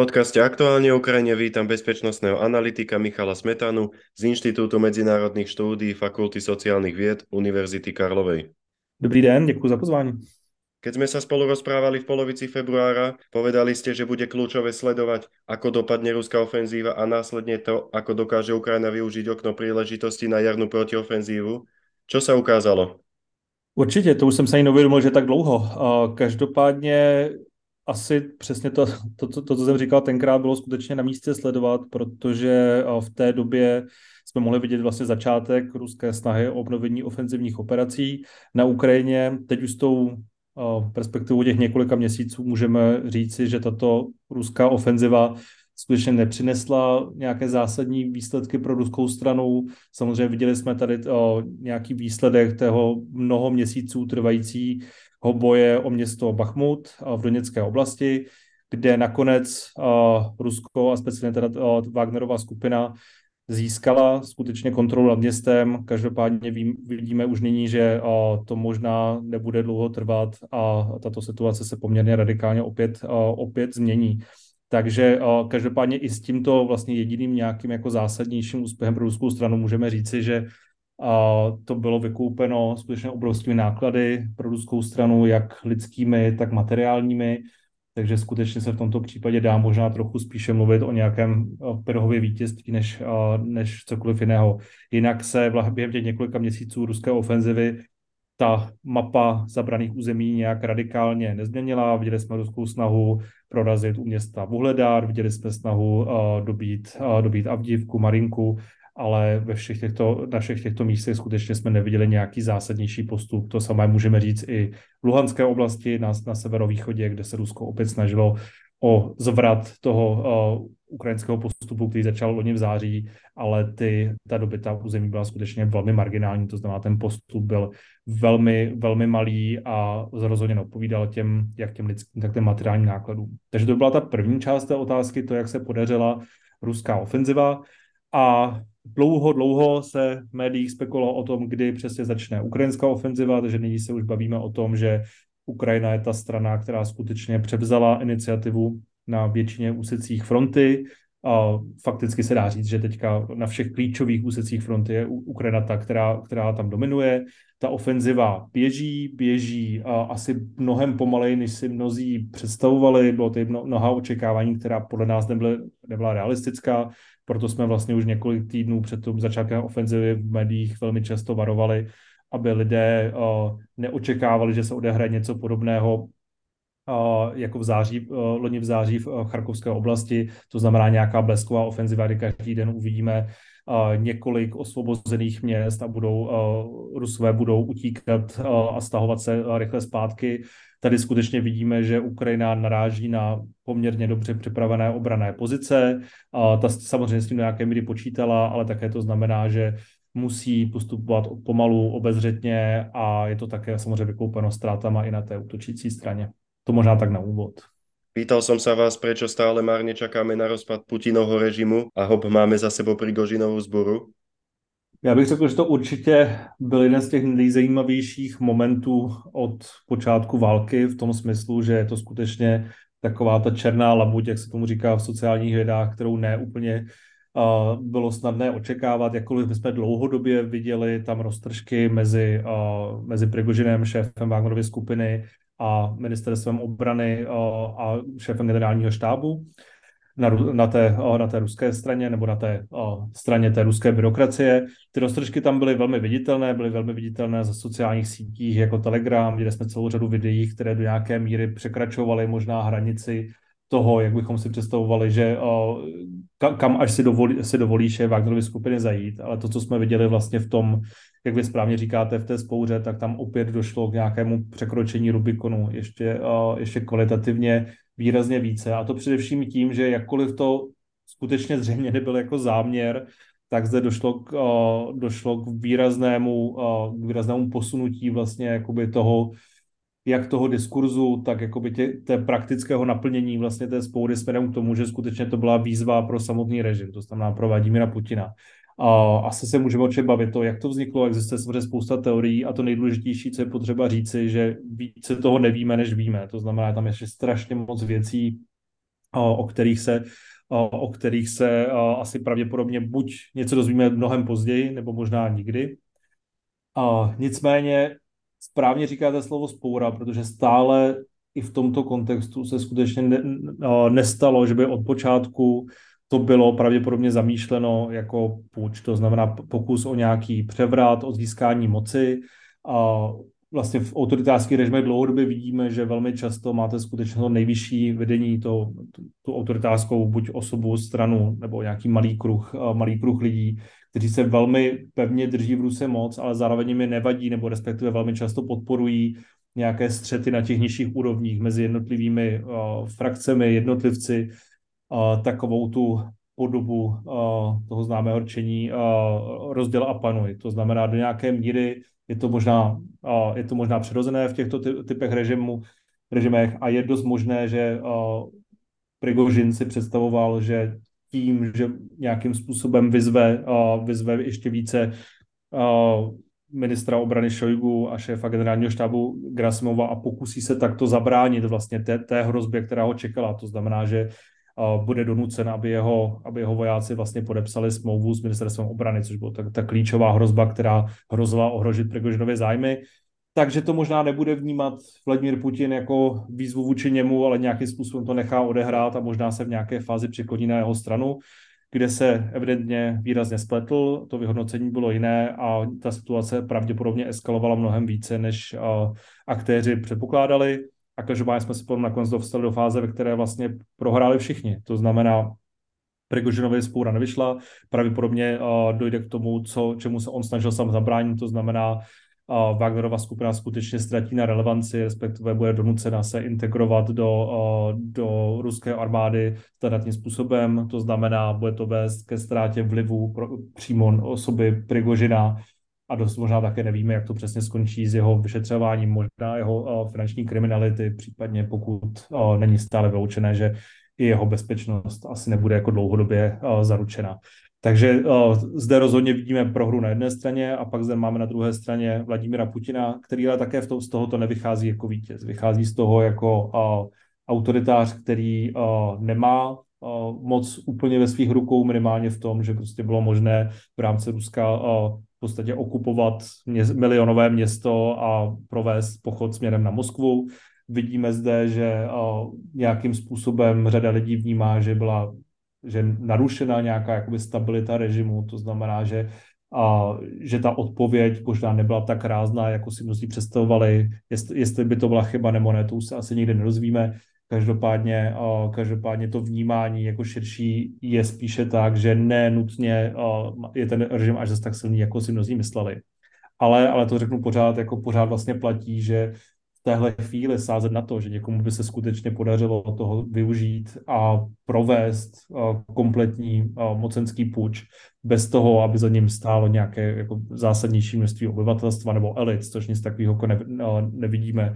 Podcaste Aktuálne o Ukrajine vítam bezpečnostného analytika Michala Smetanu z Inštitútu medzinárodných štúdí Fakulty sociálnych vied Univerzity Karlovej. Dobrý den, děkuji za pozvání. Keď sme sa spolu rozprávali v polovici februára, povedali ste, že bude kľúčové sledovať, ako dopadne ruská ofenzíva a následne to, ako dokáže Ukrajina využiť okno príležitosti na jarnú protiofenzívu. Čo sa ukázalo? Určitě, to už jsem se ani neuvědomil, že tak dlouho. Každopádně asi přesně to, to, to, to, co jsem říkal tenkrát, bylo skutečně na místě sledovat, protože v té době jsme mohli vidět vlastně začátek ruské snahy o obnovení ofenzivních operací na Ukrajině. Teď už s tou perspektivou těch několika měsíců můžeme říci, že tato ruská ofenziva skutečně nepřinesla nějaké zásadní výsledky pro ruskou stranu. Samozřejmě viděli jsme tady o, nějaký výsledek toho mnoho měsíců trvající boje o město Bachmut v Doněcké oblasti, kde nakonec Rusko a speciálně teda Wagnerová skupina získala skutečně kontrolu nad městem. Každopádně vidíme už nyní, že to možná nebude dlouho trvat a tato situace se poměrně radikálně opět, opět změní. Takže každopádně i s tímto vlastně jediným nějakým jako zásadnějším úspěchem pro ruskou stranu můžeme říci, že a to bylo vykoupeno skutečně obrovskými náklady pro ruskou stranu, jak lidskými, tak materiálními. Takže skutečně se v tomto případě dá možná trochu spíše mluvit o nějakém Perhově vítězství než, než cokoliv jiného. Jinak se během těch několika měsíců ruské ofenzivy ta mapa zabraných území nějak radikálně nezměnila. Viděli jsme ruskou snahu prorazit u města Vuhledár, viděli jsme snahu dobít, dobít Avdivku, Marinku, ale ve všech těchto, na všech těchto místech skutečně jsme neviděli nějaký zásadnější postup. To samé můžeme říct i v Luhanské oblasti na, na severovýchodě, kde se Rusko opět snažilo o zvrat toho uh, ukrajinského postupu, který začal loni v září, ale ty, ta dobytá území byla skutečně velmi marginální, to znamená, ten postup byl velmi, velmi malý a rozhodně neodpovídal těm, jak těm lidským, tak těm materiálním nákladům. Takže to byla ta první část té otázky, to, jak se podařila ruská ofenziva. A dlouho, dlouho se v médiích spekulovalo o tom, kdy přesně začne ukrajinská ofenziva, takže nyní se už bavíme o tom, že Ukrajina je ta strana, která skutečně převzala iniciativu na většině úsecích fronty. A fakticky se dá říct, že teďka na všech klíčových úsecích fronty je Ukrajina ta, která, která tam dominuje. Ta ofenziva běží, běží a asi mnohem pomaleji, než si mnozí představovali. Bylo to mnoha očekávání, která podle nás nebyla, nebyla realistická. Proto jsme vlastně už několik týdnů před tím začátkem ofenzivy v médiích velmi často varovali, aby lidé uh, neočekávali, že se odehraje něco podobného uh, jako v září, uh, loni v září v Charkovské oblasti, to znamená nějaká blesková ofenziva, kdy každý den uvidíme několik osvobozených měst a budou, Rusové budou utíkat a stahovat se rychle zpátky Tady skutečně vidíme, že Ukrajina naráží na poměrně dobře připravené obrané pozice. A ta samozřejmě s tím nějaké míry počítala, ale také to znamená, že musí postupovat pomalu, obezřetně a je to také samozřejmě vykoupeno ztrátama i na té útočící straně. To možná tak na úvod. Pýtal som sa vás, prečo stále márne čakáme na rozpad Putinovho režimu a hop máme za sebou Prigožinovú zboru. Já bych řekl, že to určitě byl jeden z těch nejzajímavějších momentů od počátku války v tom smyslu, že je to skutečně taková ta černá labuť, jak se tomu říká v sociálních vědách, kterou ne úplně uh, bylo snadné očekávat, jakkoliv my jsme dlouhodobě viděli tam roztržky mezi, uh, mezi Prigožinem, šéfem Wagnerovy skupiny a ministerstvem obrany uh, a šéfem generálního štábu na, na, té, na té ruské straně nebo na té o, straně té ruské byrokracie. Ty roztržky tam byly velmi viditelné, byly velmi viditelné za sociálních sítích jako Telegram, kde jsme celou řadu videí, které do nějaké míry překračovaly možná hranici toho, jak bychom si představovali, že o, kam až si, dovolí, si dovolíš je Wagnerovy skupiny zajít, ale to, co jsme viděli vlastně v tom, jak vy správně říkáte, v té spouře, tak tam opět došlo k nějakému překročení Rubikonu, ještě, o, ještě kvalitativně výrazně více. A to především tím, že jakkoliv to skutečně zřejmě nebyl jako záměr, tak zde došlo k, uh, došlo k výraznému, uh, k výraznému posunutí vlastně jakoby toho, jak toho diskurzu, tak jakoby tě, té praktického naplnění vlastně té spoury směrem k tomu, že skutečně to byla výzva pro samotný režim, to znamená pro Vladimira Putina. A asi se můžeme oči bavit to, jak to vzniklo, existuje samozřejmě spousta teorií a to nejdůležitější, co je potřeba říci, že více toho nevíme, než víme. To znamená, tam ještě strašně moc věcí, o kterých se o kterých se asi pravděpodobně buď něco dozvíme mnohem později, nebo možná nikdy. A nicméně správně říkáte slovo spoura, protože stále i v tomto kontextu se skutečně ne, nestalo, že by od počátku to bylo pravděpodobně zamýšleno jako půjč, to znamená pokus o nějaký převrat, o získání moci. A vlastně v autoritářských režimech dlouhodobě vidíme, že velmi často máte skutečně to nejvyšší vedení, to, tu, tu autoritářskou buď osobu, stranu nebo nějaký malý kruh, malý kruh lidí, kteří se velmi pevně drží v ruce moc, ale zároveň jim nevadí nebo respektive velmi často podporují nějaké střety na těch nižších úrovních mezi jednotlivými uh, frakcemi, jednotlivci, takovou tu podobu toho známého rčení rozděl a panuj. To znamená, do nějaké míry je to možná, je to možná přirozené v těchto ty, typech režimu, režimech a je dost možné, že Prigožin si představoval, že tím, že nějakým způsobem vyzve, vyzve ještě více ministra obrany Šojgu a šéfa generálního štábu Grasimova a pokusí se takto zabránit vlastně té, té hrozbě, která ho čekala. To znamená, že bude donucen, aby jeho, aby jeho vojáci vlastně podepsali smlouvu s ministerstvem obrany, což byla ta, ta klíčová hrozba, která hrozila ohrožit Prigožinově zájmy. Takže to možná nebude vnímat Vladimír Putin jako výzvu vůči němu, ale nějakým způsobem to nechá odehrát a možná se v nějaké fázi přikloní na jeho stranu kde se evidentně výrazně spletl, to vyhodnocení bylo jiné a ta situace pravděpodobně eskalovala mnohem více, než aktéři předpokládali. A každopádně jsme se potom nakonec dostali do fáze, ve které vlastně prohráli všichni. To znamená, Prigožinovi spoura nevyšla, pravděpodobně dojde k tomu, co, čemu se on snažil sám zabránit, to znamená Wagnerova skupina skutečně ztratí na relevanci, respektive bude donucena se integrovat do, do ruské armády standardním způsobem. To znamená, bude to vést ke ztrátě vlivu pro, přímo osoby Prigožina a dost možná také nevíme, jak to přesně skončí s jeho vyšetřováním, možná jeho finanční kriminality, případně pokud není stále vyloučené, že i jeho bezpečnost asi nebude jako dlouhodobě zaručena. Takže zde rozhodně vidíme prohru na jedné straně a pak zde máme na druhé straně Vladimira Putina, který ale také v to, z tohoto nevychází jako vítěz. Vychází z toho jako autoritář, který nemá moc úplně ve svých rukou, minimálně v tom, že prostě bylo možné v rámci Ruska v podstatě okupovat milionové město a provést pochod směrem na Moskvu. Vidíme zde, že nějakým způsobem řada lidí vnímá, že byla že narušená nějaká jakoby stabilita režimu, to znamená, že a že ta odpověď možná nebyla tak rázná, jako si mnozí představovali. Jestli, jestli by to byla chyba nebo ne, to už se asi nikdy nerozvíme. Každopádně, každopádně to vnímání jako širší je spíše tak, že ne nutně je ten režim až zase tak silný, jako si mnozí mysleli. Ale, ale to řeknu pořád, jako pořád vlastně platí, že téhle chvíli sázet na to, že někomu by se skutečně podařilo toho využít a provést kompletní mocenský půjč bez toho, aby za ním stálo nějaké jako zásadnější množství obyvatelstva nebo elit, což nic takového jako ne, nevidíme,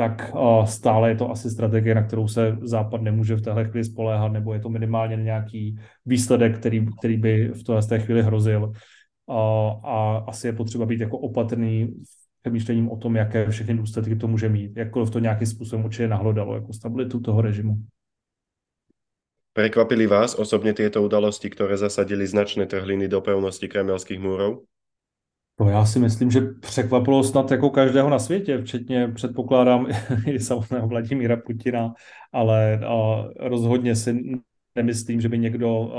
tak stále je to asi strategie, na kterou se Západ nemůže v téhle chvíli spoléhat, nebo je to minimálně nějaký výsledek, který, který by v té chvíli hrozil. A asi je potřeba být jako opatrný v přemýšlením o tom, jaké všechny důsledky to může mít, jakkoliv to nějakým způsobem určitě nahlodalo jako stabilitu toho režimu. Prekvapili vás osobně tyto udalosti, které zasadili značné trhliny do pevnosti kremelských múrov? To já si myslím, že překvapilo snad jako každého na světě, včetně předpokládám i samotného Vladimíra Putina, ale rozhodně si nemyslím, že by někdo,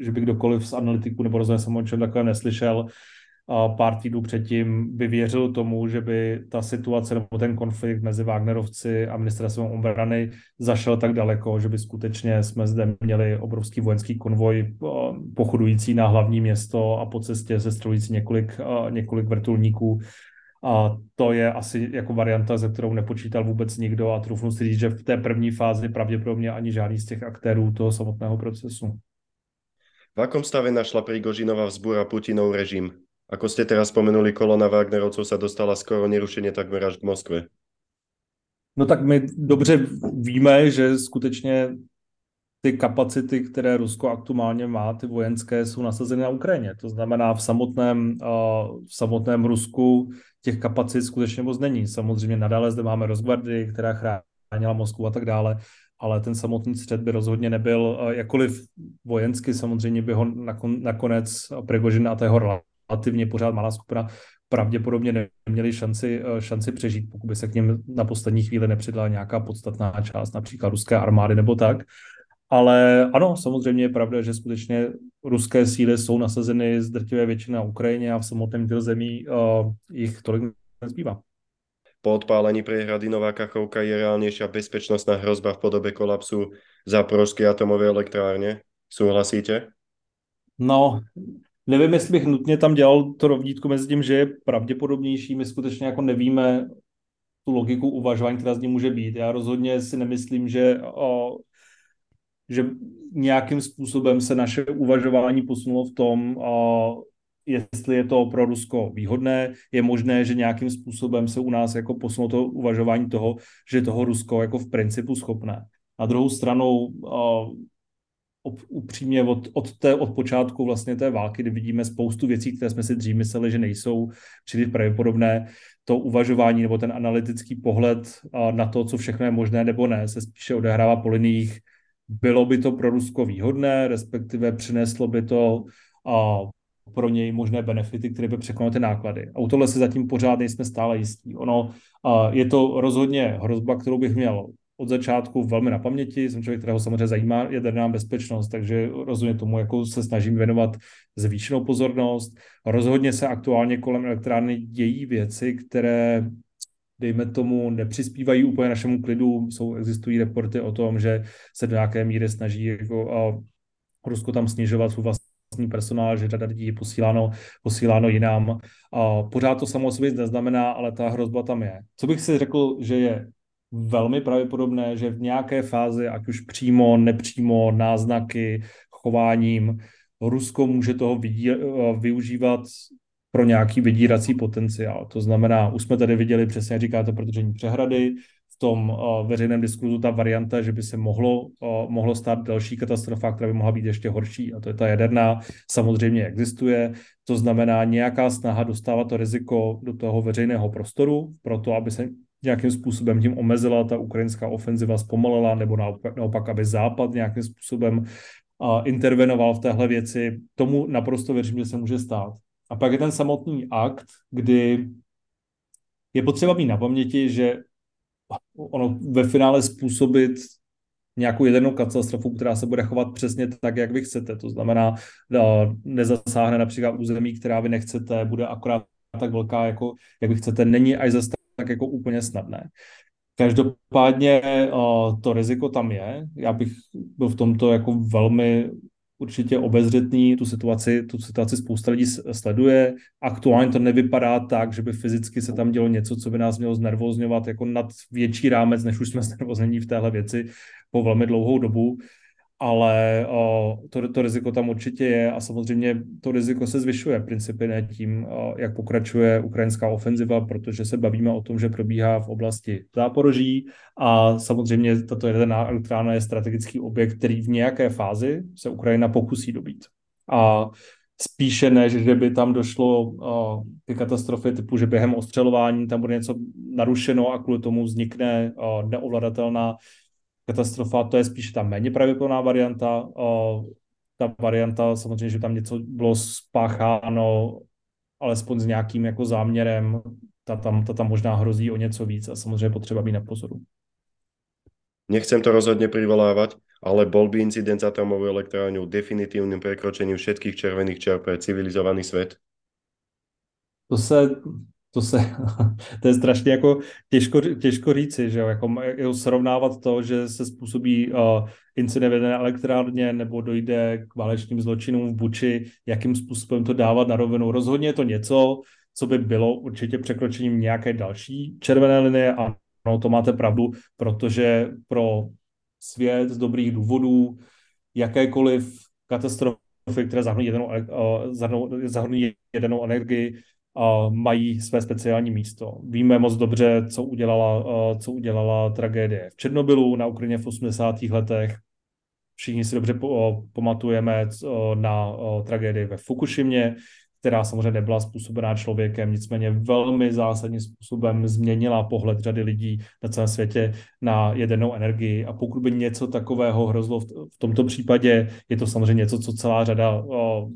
že by kdokoliv z analytiků nebo rozhodně čem takovém neslyšel, pár týdnů předtím by věřil tomu, že by ta situace nebo ten konflikt mezi Wagnerovci a ministerstvem obrany zašel tak daleko, že by skutečně jsme zde měli obrovský vojenský konvoj pochodující na hlavní město a po cestě sestrující několik, několik vrtulníků. A to je asi jako varianta, ze kterou nepočítal vůbec nikdo a trufnu si říct, že v té první fázi pravděpodobně ani žádný z těch aktérů toho samotného procesu. V akom stave našla Prigožinova vzbúra Putinov režim? Ako ste teraz spomenuli, kolona Wagnerovcov sa dostala skoro nerušeně takmer až k Moskve. No tak my dobře víme, že skutečně ty kapacity, které Rusko aktuálně má, ty vojenské, jsou nasazeny na Ukrajině. To znamená, v samotném, v samotném Rusku těch kapacit skutečně moc není. Samozřejmě nadále zde máme rozgvardy, která chránila Moskvu a tak dále, ale ten samotný střed by rozhodně nebyl, jakkoliv vojensky samozřejmě by ho nakonec Prigožin a tého relativně pořád malá skupina pravděpodobně neměli šanci, šanci přežít, pokud by se k ním na poslední chvíli nepřidala nějaká podstatná část, například ruské armády nebo tak. Ale ano, samozřejmě je pravda, že skutečně ruské síly jsou nasazeny z drtivé většiny na Ukrajině a v samotném těle zemí uh, jich tolik nezbývá. Po odpálení priehrady Nová Kachovka je reálnejšia bezpečnostná hrozba v podobe kolapsu Zaporožské atomové elektrárně. Souhlasíte? No, nevím, jestli bych nutně tam dělal to rovnítko mezi tím, že je pravděpodobnější. My skutečně jako nevíme tu logiku uvažování, která z ní může být. Já rozhodně si nemyslím, že o, že nějakým způsobem se naše uvažování posunulo v tom, jestli je to pro Rusko výhodné. Je možné, že nějakým způsobem se u nás jako posunulo to uvažování toho, že toho Rusko jako v principu schopné. Na druhou stranu upřímně od, od, té, od počátku vlastně té války, kdy vidíme spoustu věcí, které jsme si dřív mysleli, že nejsou příliš pravděpodobné, to uvažování nebo ten analytický pohled na to, co všechno je možné nebo ne, se spíše odehrává po liních bylo by to pro Rusko výhodné, respektive přineslo by to a, pro něj možné benefity, které by překonaly ty náklady. A u tohle si zatím pořád nejsme stále jistí. Ono a, je to rozhodně hrozba, kterou bych měl od začátku velmi na paměti. Jsem člověk, kterého samozřejmě zajímá jaderná bezpečnost, takže rozhodně tomu jako se snažím věnovat zvýšenou pozornost. Rozhodně se aktuálně kolem elektrárny dějí věci, které dejme tomu, nepřispívají úplně našemu klidu. Jsou, existují reporty o tom, že se do nějaké míry snaží jako, a Rusko tam snižovat svůj vlastní personál, že řada lidí je posíláno, posíláno jinam. A pořád to samo o sobě neznamená, ale ta hrozba tam je. Co bych si řekl, že je velmi pravděpodobné, že v nějaké fázi, ať už přímo, nepřímo, náznaky, chováním, Rusko může toho vidí, využívat pro nějaký vydírací potenciál. To znamená, už jsme tady viděli přesně, jak říkáte, protože přehrady, tom uh, veřejném diskurzu ta varianta, že by se mohlo, uh, mohlo stát další katastrofa, která by mohla být ještě horší, a to je ta jaderná, samozřejmě existuje. To znamená nějaká snaha dostávat to riziko do toho veřejného prostoru, proto aby se nějakým způsobem tím omezila ta ukrajinská ofenziva, zpomalila, nebo naopak, naopak aby Západ nějakým způsobem uh, intervenoval v téhle věci. Tomu naprosto věřím, že se může stát. A pak je ten samotný akt, kdy je potřeba mít na paměti, že ono ve finále způsobit nějakou jedenou katastrofu, která se bude chovat přesně tak, jak vy chcete. To znamená, nezasáhne například území, která vy nechcete, bude akorát tak velká, jako, jak vy chcete, není až zase tak jako úplně snadné. Každopádně to riziko tam je. Já bych byl v tomto jako velmi určitě obezřetný, tu situaci, tu situaci spousta lidí sleduje. Aktuálně to nevypadá tak, že by fyzicky se tam dělo něco, co by nás mělo znervozňovat jako nad větší rámec, než už jsme znervoznění v téhle věci po velmi dlouhou dobu ale o, to, to riziko tam určitě je a samozřejmě to riziko se zvyšuje principy tím, o, jak pokračuje ukrajinská ofenziva, protože se bavíme o tom, že probíhá v oblasti Záporoží a samozřejmě tato jedená elektrárna je strategický objekt, který v nějaké fázi se Ukrajina pokusí dobít. A spíše než, že by tam došlo o, ty katastrofy typu, že během ostřelování tam bude něco narušeno a kvůli tomu vznikne o, neovladatelná katastrofa, to je spíše ta méně pravděpodobná varianta. Ta varianta, samozřejmě, že tam něco bylo spácháno, alespoň s nějakým jako záměrem, ta tam, ta tam možná hrozí o něco víc a samozřejmě potřeba být na pozoru. Nechcem to rozhodne privolávať, ale bol by incident s atomovou elektrárňou definitívnym prekročením všetkých červených čiar pre civilizovaný svet? To se to se, to je strašně jako těžko, těžko říci, že jo, jako, jako srovnávat to, že se způsobí uh, incident elektrárně nebo dojde k válečným zločinům v Buči, jakým způsobem to dávat na rovinu. Rozhodně je to něco, co by bylo určitě překročením nějaké další červené linie a no, to máte pravdu, protože pro svět z dobrých důvodů jakékoliv katastrofy, které zahrnují jedenou, uh, zahrnují jedenou energii, mají své speciální místo. Víme moc dobře, co udělala, co udělala tragédie v Černobylu na Ukrajině v 80. letech. Všichni si dobře pamatujeme na tragédii ve Fukushimě, která samozřejmě nebyla způsobená člověkem, nicméně velmi zásadním způsobem změnila pohled řady lidí na celém světě na jedenou energii. A pokud by něco takového hrozilo v tomto případě, je to samozřejmě něco, co celá řada,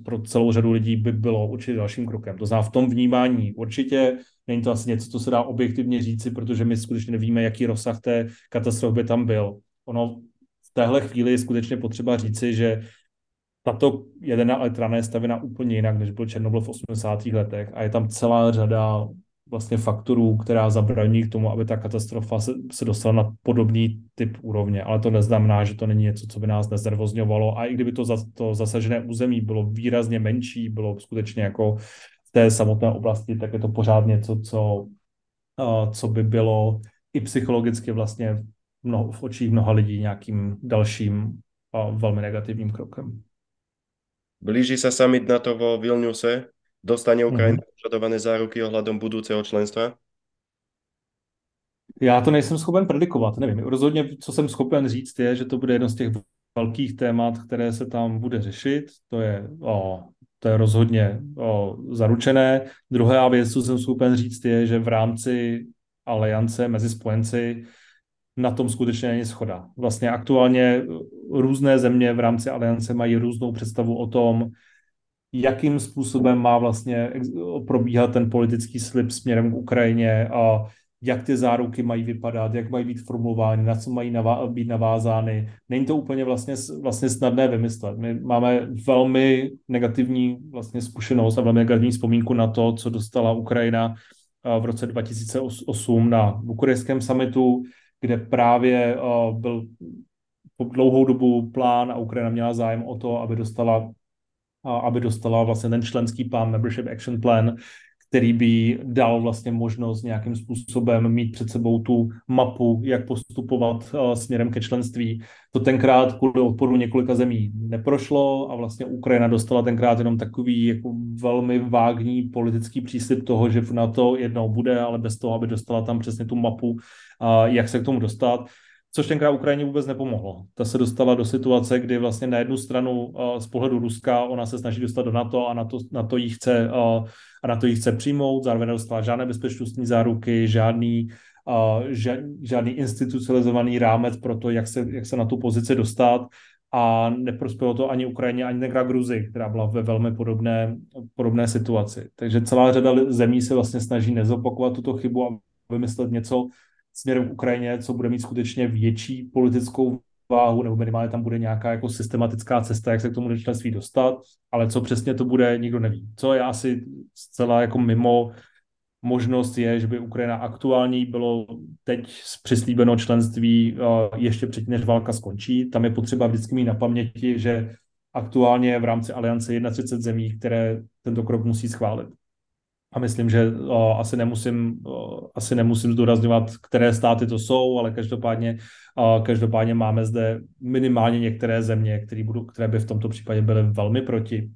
pro celou řadu lidí by bylo určitě dalším krokem. To znamená v tom vnímání určitě, není to asi něco, co se dá objektivně říci, protože my skutečně nevíme, jaký rozsah té katastrofy tam byl. Ono v téhle chvíli je skutečně potřeba říci, že tato jedená elektrárna je stavěna úplně jinak, než byl Černobyl v 80. letech a je tam celá řada vlastně faktorů, která zabraní k tomu, aby ta katastrofa se, se dostala na podobný typ úrovně. Ale to neznamená, že to není něco, co by nás neznervozňovalo. A i kdyby to, za, to zasažené území bylo výrazně menší, bylo skutečně jako v té samotné oblasti, tak je to pořád něco, co, uh, co by bylo i psychologicky vlastně mnoho, v očích mnoha lidí nějakým dalším uh, velmi negativním krokem. Blíži sa summit NATO vo Vilniuse. Dostane Ukrajina mm-hmm. požadované záruky ohľadom budoucího členstva? Já to nejsem schopen predikovat, nevím. Rozhodně, co jsem schopen říct, je, že to bude jedno z těch velkých témat, které se tam bude řešit. To je, o, to je rozhodně o, zaručené. Druhá věc, co jsem schopen říct, je, že v rámci aliance mezi spojenci na tom skutečně není schoda. Vlastně aktuálně různé země v rámci aliance mají různou představu o tom, jakým způsobem má vlastně probíhat ten politický slib směrem k Ukrajině a jak ty záruky mají vypadat, jak mají být formulovány, na co mají navá- být navázány. Není to úplně vlastně, vlastně snadné vymyslet. My máme velmi negativní vlastně zkušenost a velmi negativní vzpomínku na to, co dostala Ukrajina v roce 2008 na bukurejském summitu, kde právě uh, byl po dlouhou dobu plán a Ukrajina měla zájem o to, aby dostala, aby dostala vlastně ten členský plán, Membership Action Plan, který by dal vlastně možnost nějakým způsobem mít před sebou tu mapu, jak postupovat uh, směrem ke členství. To tenkrát kvůli odporu několika zemí neprošlo a vlastně Ukrajina dostala tenkrát jenom takový jako velmi vágní politický příslip toho, že na to jednou bude, ale bez toho, aby dostala tam přesně tu mapu, jak se k tomu dostat což tenkrát Ukrajině vůbec nepomohlo. Ta se dostala do situace, kdy vlastně na jednu stranu z pohledu Ruska ona se snaží dostat do NATO a na to, na to jí chce a na to jí chce přijmout, zároveň nedostala žádné bezpečnostní záruky, žádný, žádný institucionalizovaný rámec pro to, jak se, jak se na tu pozici dostat a neprospělo to ani Ukrajině, ani tenkrát Gruzi, která byla ve velmi podobné, podobné situaci. Takže celá řada zemí se vlastně snaží nezopakovat tuto chybu a vymyslet něco směrem k Ukrajině, co bude mít skutečně větší politickou váhu, nebo minimálně tam bude nějaká jako systematická cesta, jak se k tomu členství dostat, ale co přesně to bude, nikdo neví. Co je asi zcela jako mimo možnost je, že by Ukrajina aktuální bylo teď přislíbeno členství ještě předtím, než válka skončí. Tam je potřeba vždycky mít na paměti, že aktuálně v rámci aliance 31 zemí, které tento krok musí schválit. A myslím, že o, asi, nemusím, o, asi nemusím zdůrazňovat, které státy to jsou, ale každopádně, o, každopádně máme zde minimálně některé země, které, budou, které by v tomto případě byly velmi proti.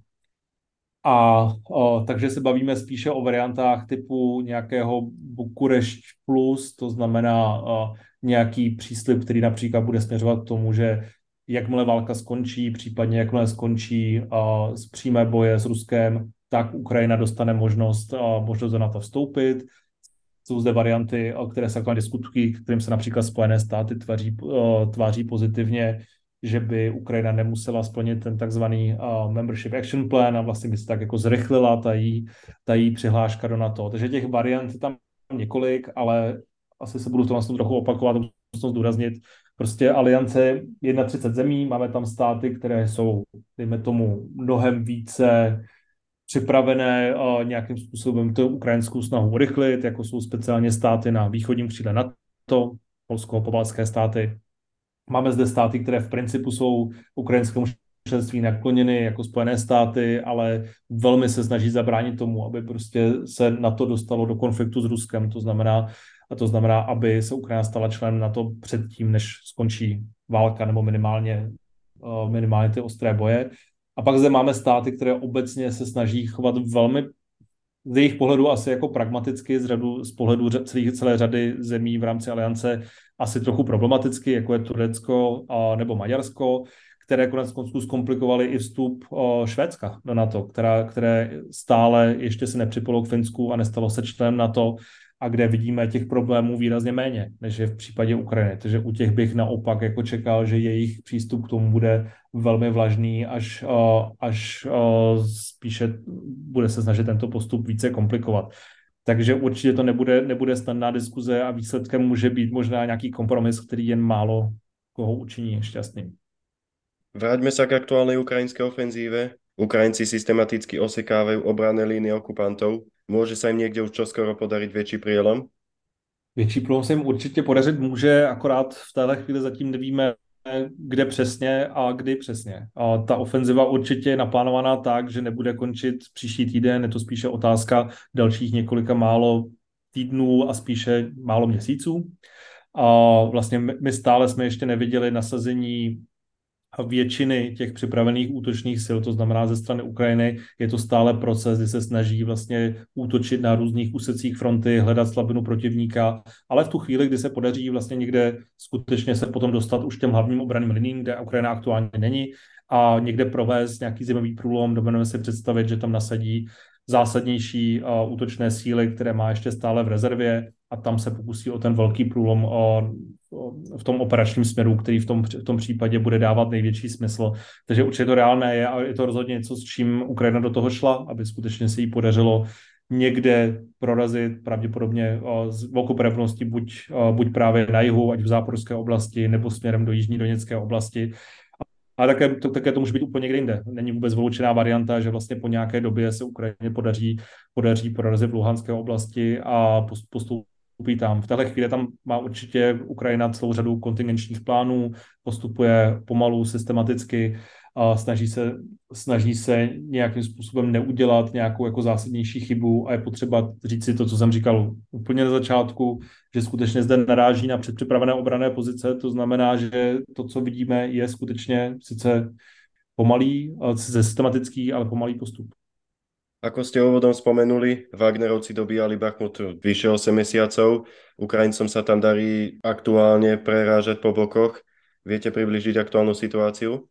A o, takže se bavíme spíše o variantách typu nějakého Bukurešť plus, to znamená o, nějaký příslip, který například bude směřovat k tomu, že jakmile válka skončí, případně jakmile skončí o, z přímé boje s Ruskem, tak Ukrajina dostane možnost, možnost na to vstoupit. Jsou zde varianty, které se aktuálně diskutují, kterým se například Spojené státy tváří, tváří pozitivně, že by Ukrajina nemusela splnit ten takzvaný Membership Action Plan a vlastně by se tak jako zrychlila ta jí, ta jí přihláška do NATO. Takže těch variant je tam několik, ale asi se budu to vlastně trochu opakovat, musím zdůraznit. Prostě aliance 31 zemí, máme tam státy, které jsou, dejme tomu, mnohem více připravené nějakým způsobem tu ukrajinskou snahu urychlit, jako jsou speciálně státy na východním křídle NATO, Polsko, pobalské státy. Máme zde státy, které v principu jsou ukrajinskému členství nakloněny jako Spojené státy, ale velmi se snaží zabránit tomu, aby prostě se na to dostalo do konfliktu s Ruskem. To znamená, a to znamená, aby se Ukrajina stala členem na to předtím, než skončí válka nebo minimálně, uh, minimálně ty ostré boje. A pak zde máme státy, které obecně se snaží chovat velmi z jejich pohledu asi jako pragmaticky, z, řadu, z pohledu celé, celé řady zemí v rámci aliance asi trochu problematicky, jako je Turecko a, nebo Maďarsko, které konec konců zkomplikovaly i vstup Švédska do NATO, která, které stále ještě se nepřipolo k Finsku a nestalo se členem NATO a kde vidíme těch problémů výrazně méně, než je v případě Ukrajiny. Takže u těch bych naopak jako čekal, že jejich přístup k tomu bude velmi vlažný, až, až spíše bude se snažit tento postup více komplikovat. Takže určitě to nebude, nebude snadná diskuze a výsledkem může být možná nějaký kompromis, který jen málo koho učiní šťastným. Vráťme sa k aktuálnej ukrajinskej ofenzíve. Ukrajinci systematicky osekávajú obranné línie okupantov. Může se jim někde už čoskoro podarit větší prielom? Větší průlom se jim určitě podařit může, akorát v téhle chvíli zatím nevíme, kde přesně a kdy přesně. A ta ofenziva určitě je naplánovaná tak, že nebude končit příští týden, je to spíše otázka dalších několika málo týdnů a spíše málo měsíců. A vlastně my stále jsme ještě neviděli nasazení většiny těch připravených útočných sil, to znamená ze strany Ukrajiny, je to stále proces, kdy se snaží vlastně útočit na různých úsecích fronty, hledat slabinu protivníka, ale v tu chvíli, kdy se podaří vlastně někde skutečně se potom dostat už těm hlavním obraným liním, kde Ukrajina aktuálně není, a někde provést nějaký zimový průlom, dovedeme si představit, že tam nasadí zásadnější útočné síly, které má ještě stále v rezervě a tam se pokusí o ten velký průlom uh, v tom operačním směru, který v tom, v tom případě bude dávat největší smysl. Takže určitě to reálné je a je to rozhodně něco, s čím Ukrajina do toho šla, aby skutečně se jí podařilo někde prorazit pravděpodobně z velkou pravděpodobností buď, buď právě na jihu, ať v záporské oblasti, nebo směrem do jižní Doněcké oblasti. A také to, také to může být úplně někde jinde. Není vůbec vyloučená varianta, že vlastně po nějaké době se Ukrajině podaří, podaří prorazit v Luhanské oblasti a postup tam. V téhle chvíli tam má určitě Ukrajina celou řadu kontingenčních plánů, postupuje pomalu, systematicky, a snaží se, snaží se nějakým způsobem neudělat nějakou jako zásadnější chybu a je potřeba říct si to, co jsem říkal úplně na začátku, že skutečně zde naráží na předpřipravené obrané pozice, to znamená, že to, co vidíme, je skutečně sice pomalý, systematický, ale pomalý postup. Ako ste úvodom spomenuli, Wagnerovci dobíjali Bachmut vyše 8 mesiacov. Ukrajincom sa tam darí aktuálne prerážať po bokoch. Viete približiť aktuálnu situáciu?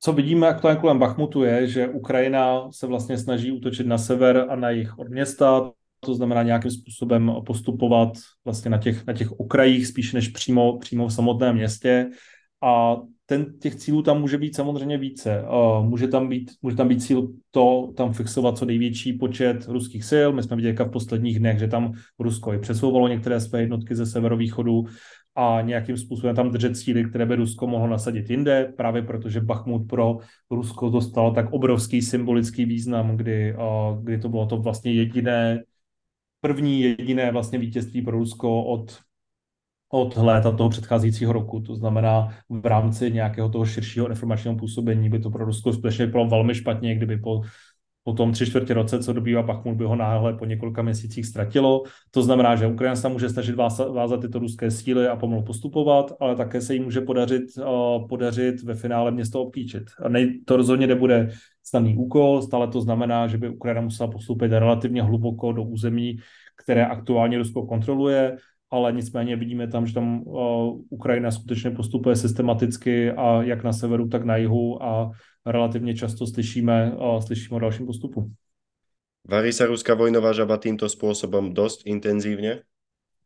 Co vidíme aktuálně kolem Bachmutu je, že Ukrajina se vlastně snaží útočit na sever a na jih od města, to znamená nějakým způsobem postupovat vlastně na těch, na těch okrajích spíš než přímo, přímo v samotném městě. A ten, těch cílů tam může být samozřejmě více. Může, tam být, může tam být cíl to, tam fixovat co největší počet ruských sil. My jsme viděli v posledních dnech, že tam Rusko i přesouvalo některé své jednotky ze severovýchodu a nějakým způsobem tam držet síly, které by Rusko mohlo nasadit jinde, právě protože Bachmut pro Rusko dostal tak obrovský symbolický význam, kdy, kdy to bylo to vlastně jediné, první jediné vlastně vítězství pro Rusko od od léta toho předcházejícího roku. To znamená, v rámci nějakého toho širšího informačního působení by to pro Rusko skutečně bylo velmi špatně, kdyby po, po tom tři čtvrtě roce, co dobývá Bachmut, by ho náhle po několika měsících ztratilo. To znamená, že Ukrajina se může snažit vázat, tyto ruské síly a pomalu postupovat, ale také se jí může podařit, uh, podařit ve finále město obklíčit. Nej, to rozhodně nebude snadný úkol, stále to znamená, že by Ukrajina musela postupit relativně hluboko do území, které aktuálně Rusko kontroluje, ale nicméně vidíme tam, že tam uh, Ukrajina skutečně postupuje systematicky a jak na severu, tak na jihu a relativně často slyšíme, uh, slyšíme o dalším postupu. Varí se ruská vojnová žaba tímto způsobem dost intenzivně?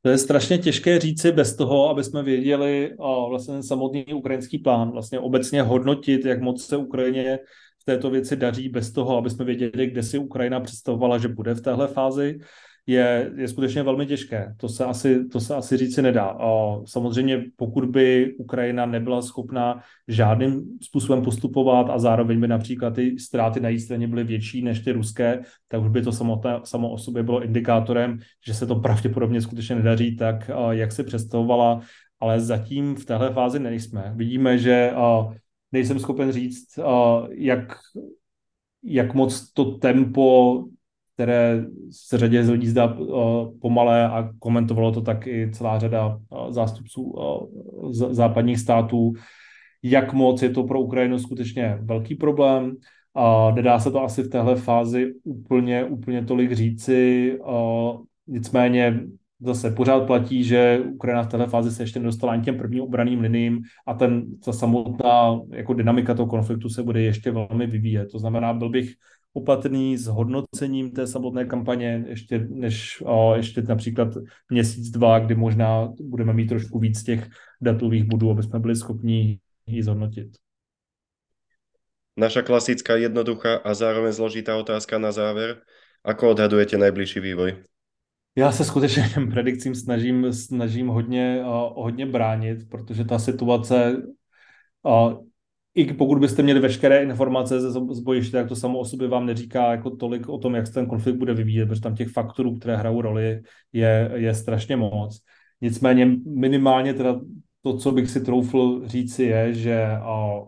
To je strašně těžké říci bez toho, aby jsme věděli uh, vlastně samotný ukrajinský plán, vlastně obecně hodnotit, jak moc se Ukrajině v této věci daří bez toho, aby jsme věděli, kde si Ukrajina představovala, že bude v téhle fázi je, je skutečně velmi těžké. To se asi, to se asi říci nedá. A samozřejmě pokud by Ukrajina nebyla schopná žádným způsobem postupovat a zároveň by například ty ztráty na její straně byly větší než ty ruské, tak už by to samotné, samo o sobě bylo indikátorem, že se to pravděpodobně skutečně nedaří tak, jak se představovala, ale zatím v téhle fázi nejsme. Vidíme, že nejsem schopen říct, jak, jak moc to tempo které se řadě z lidí zdá uh, pomalé a komentovalo to tak i celá řada uh, zástupců z, západních států, jak moc je to pro Ukrajinu skutečně velký problém. A nedá se to asi v téhle fázi úplně, úplně tolik říci, nicméně zase pořád platí, že Ukrajina v této fázi se ještě nedostala ani těm prvním obraným liním a ten, ta samotná jako dynamika toho konfliktu se bude ještě velmi vyvíjet. To znamená, byl bych opatrný s hodnocením té samotné kampaně, ještě než o, ještě například měsíc, dva, kdy možná budeme mít trošku víc těch datových bodů, aby jsme byli schopni ji zhodnotit. Naša klasická, jednoduchá a zároveň zložitá otázka na závěr. Ako odhadujete nejbližší vývoj? Já se skutečně těm predikcím snažím, snažím hodně, uh, hodně bránit, protože ta situace, uh, i pokud byste měli veškeré informace ze zbojiště, tak to samo o sobě vám neříká jako tolik o tom, jak se ten konflikt bude vyvíjet, protože tam těch faktorů, které hrajou roli, je, je strašně moc. Nicméně minimálně teda to, co bych si troufl říci, je, že uh,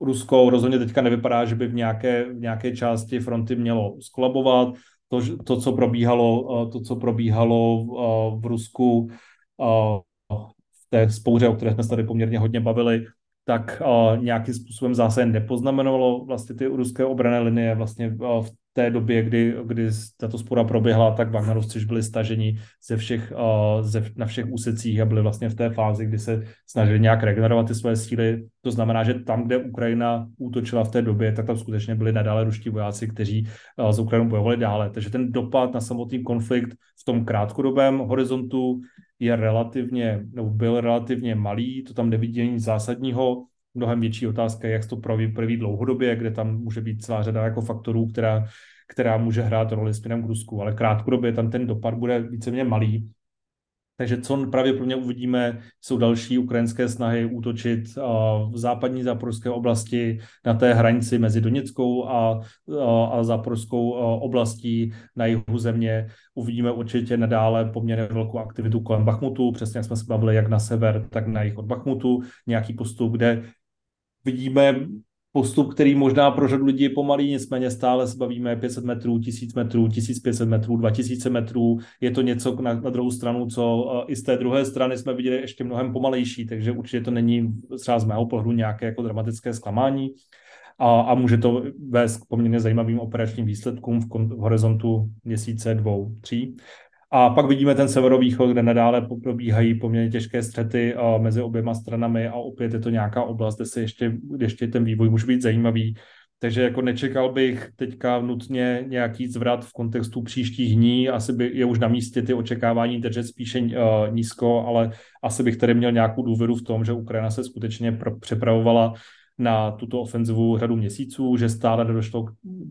Rusko rozhodně teďka nevypadá, že by v nějaké, v nějaké části fronty mělo skolabovat. To, to, co probíhalo, to, co probíhalo v Rusku v té spouře, o které jsme se tady poměrně hodně bavili, tak nějakým způsobem zase nepoznamenovalo vlastně ty ruské obrané linie vlastně v té době, kdy, kdy tato spora proběhla, tak Wagnerovci byli staženi ze všech, ze, na všech úsecích a byli vlastně v té fázi, kdy se snažili nějak regenerovat ty své síly. To znamená, že tam, kde Ukrajina útočila v té době, tak tam skutečně byli nadále ruští vojáci, kteří z Ukrajinu bojovali dále. Takže ten dopad na samotný konflikt v tom krátkodobém horizontu je relativně, nebo byl relativně malý, to tam nevidí nic zásadního. Mnohem větší otázka je, jak se to proví dlouhodobě, kde tam může být celá řada jako faktorů, která, která může hrát roli směrem k Rusku, ale krátkodobě tam ten dopad bude víceméně malý takže co pravděpodobně uvidíme, jsou další ukrajinské snahy útočit v západní záporské oblasti na té hranici mezi Doněckou a, a záporskou oblastí na jihu země. Uvidíme určitě nadále poměrně velkou aktivitu kolem Bachmutu, přesně jak jsme se bavili jak na sever, tak na jih od Bachmutu, nějaký postup, kde vidíme postup, který možná pro řadu lidí je pomalý, nicméně stále se bavíme 500 metrů, 1000 metrů, 1500 metrů, 2000 metrů. Je to něco na, na druhou stranu, co i z té druhé strany jsme viděli ještě mnohem pomalejší, takže určitě to není třeba z mého pohledu nějaké jako dramatické zklamání. A, a může to vést k poměrně zajímavým operačním výsledkům v, v horizontu měsíce, dvou, tří. A pak vidíme ten severovýchod, kde nadále probíhají poměrně těžké střety mezi oběma stranami a opět je to nějaká oblast, kde se ještě, ještě ten vývoj může být zajímavý. Takže jako nečekal bych teďka nutně nějaký zvrat v kontextu příštích dní, asi by je už na místě ty očekávání držet spíše uh, nízko, ale asi bych tady měl nějakou důvěru v tom, že Ukrajina se skutečně pro, připravovala na tuto ofenzivu řadu měsíců, že stále nedošlo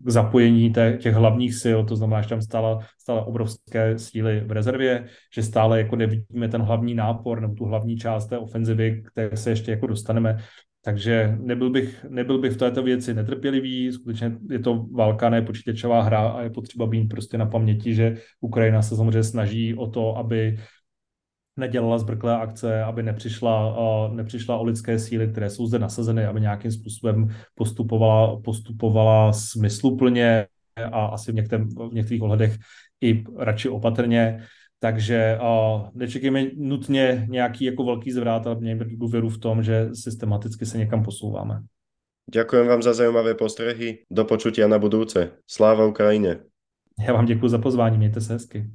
k zapojení té, těch hlavních sil, to znamená, že tam stále, stále obrovské síly v rezervě, že stále jako nevidíme ten hlavní nápor nebo tu hlavní část té ofenzivy, které se ještě jako dostaneme. Takže nebyl bych, nebyl bych v této věci netrpělivý, skutečně je to válka, ne počítačová hra a je potřeba být prostě na paměti, že Ukrajina se samozřejmě snaží o to, aby nedělala zbrklé akce, aby nepřišla, nepřišla o lidské síly, které jsou zde nasazeny, aby nějakým způsobem postupovala, postupovala smysluplně a asi v, některém, v některých ohledech i radši opatrně. Takže uh, nečekejme nutně nějaký jako velký zvrat, ale mějme důvěru v tom, že systematicky se někam posouváme. Ďakujem vám za zajímavé postrehy. Do počutia na budúce. Sláva Ukrajine. Já vám děkuji za pozvání, mějte se hezky.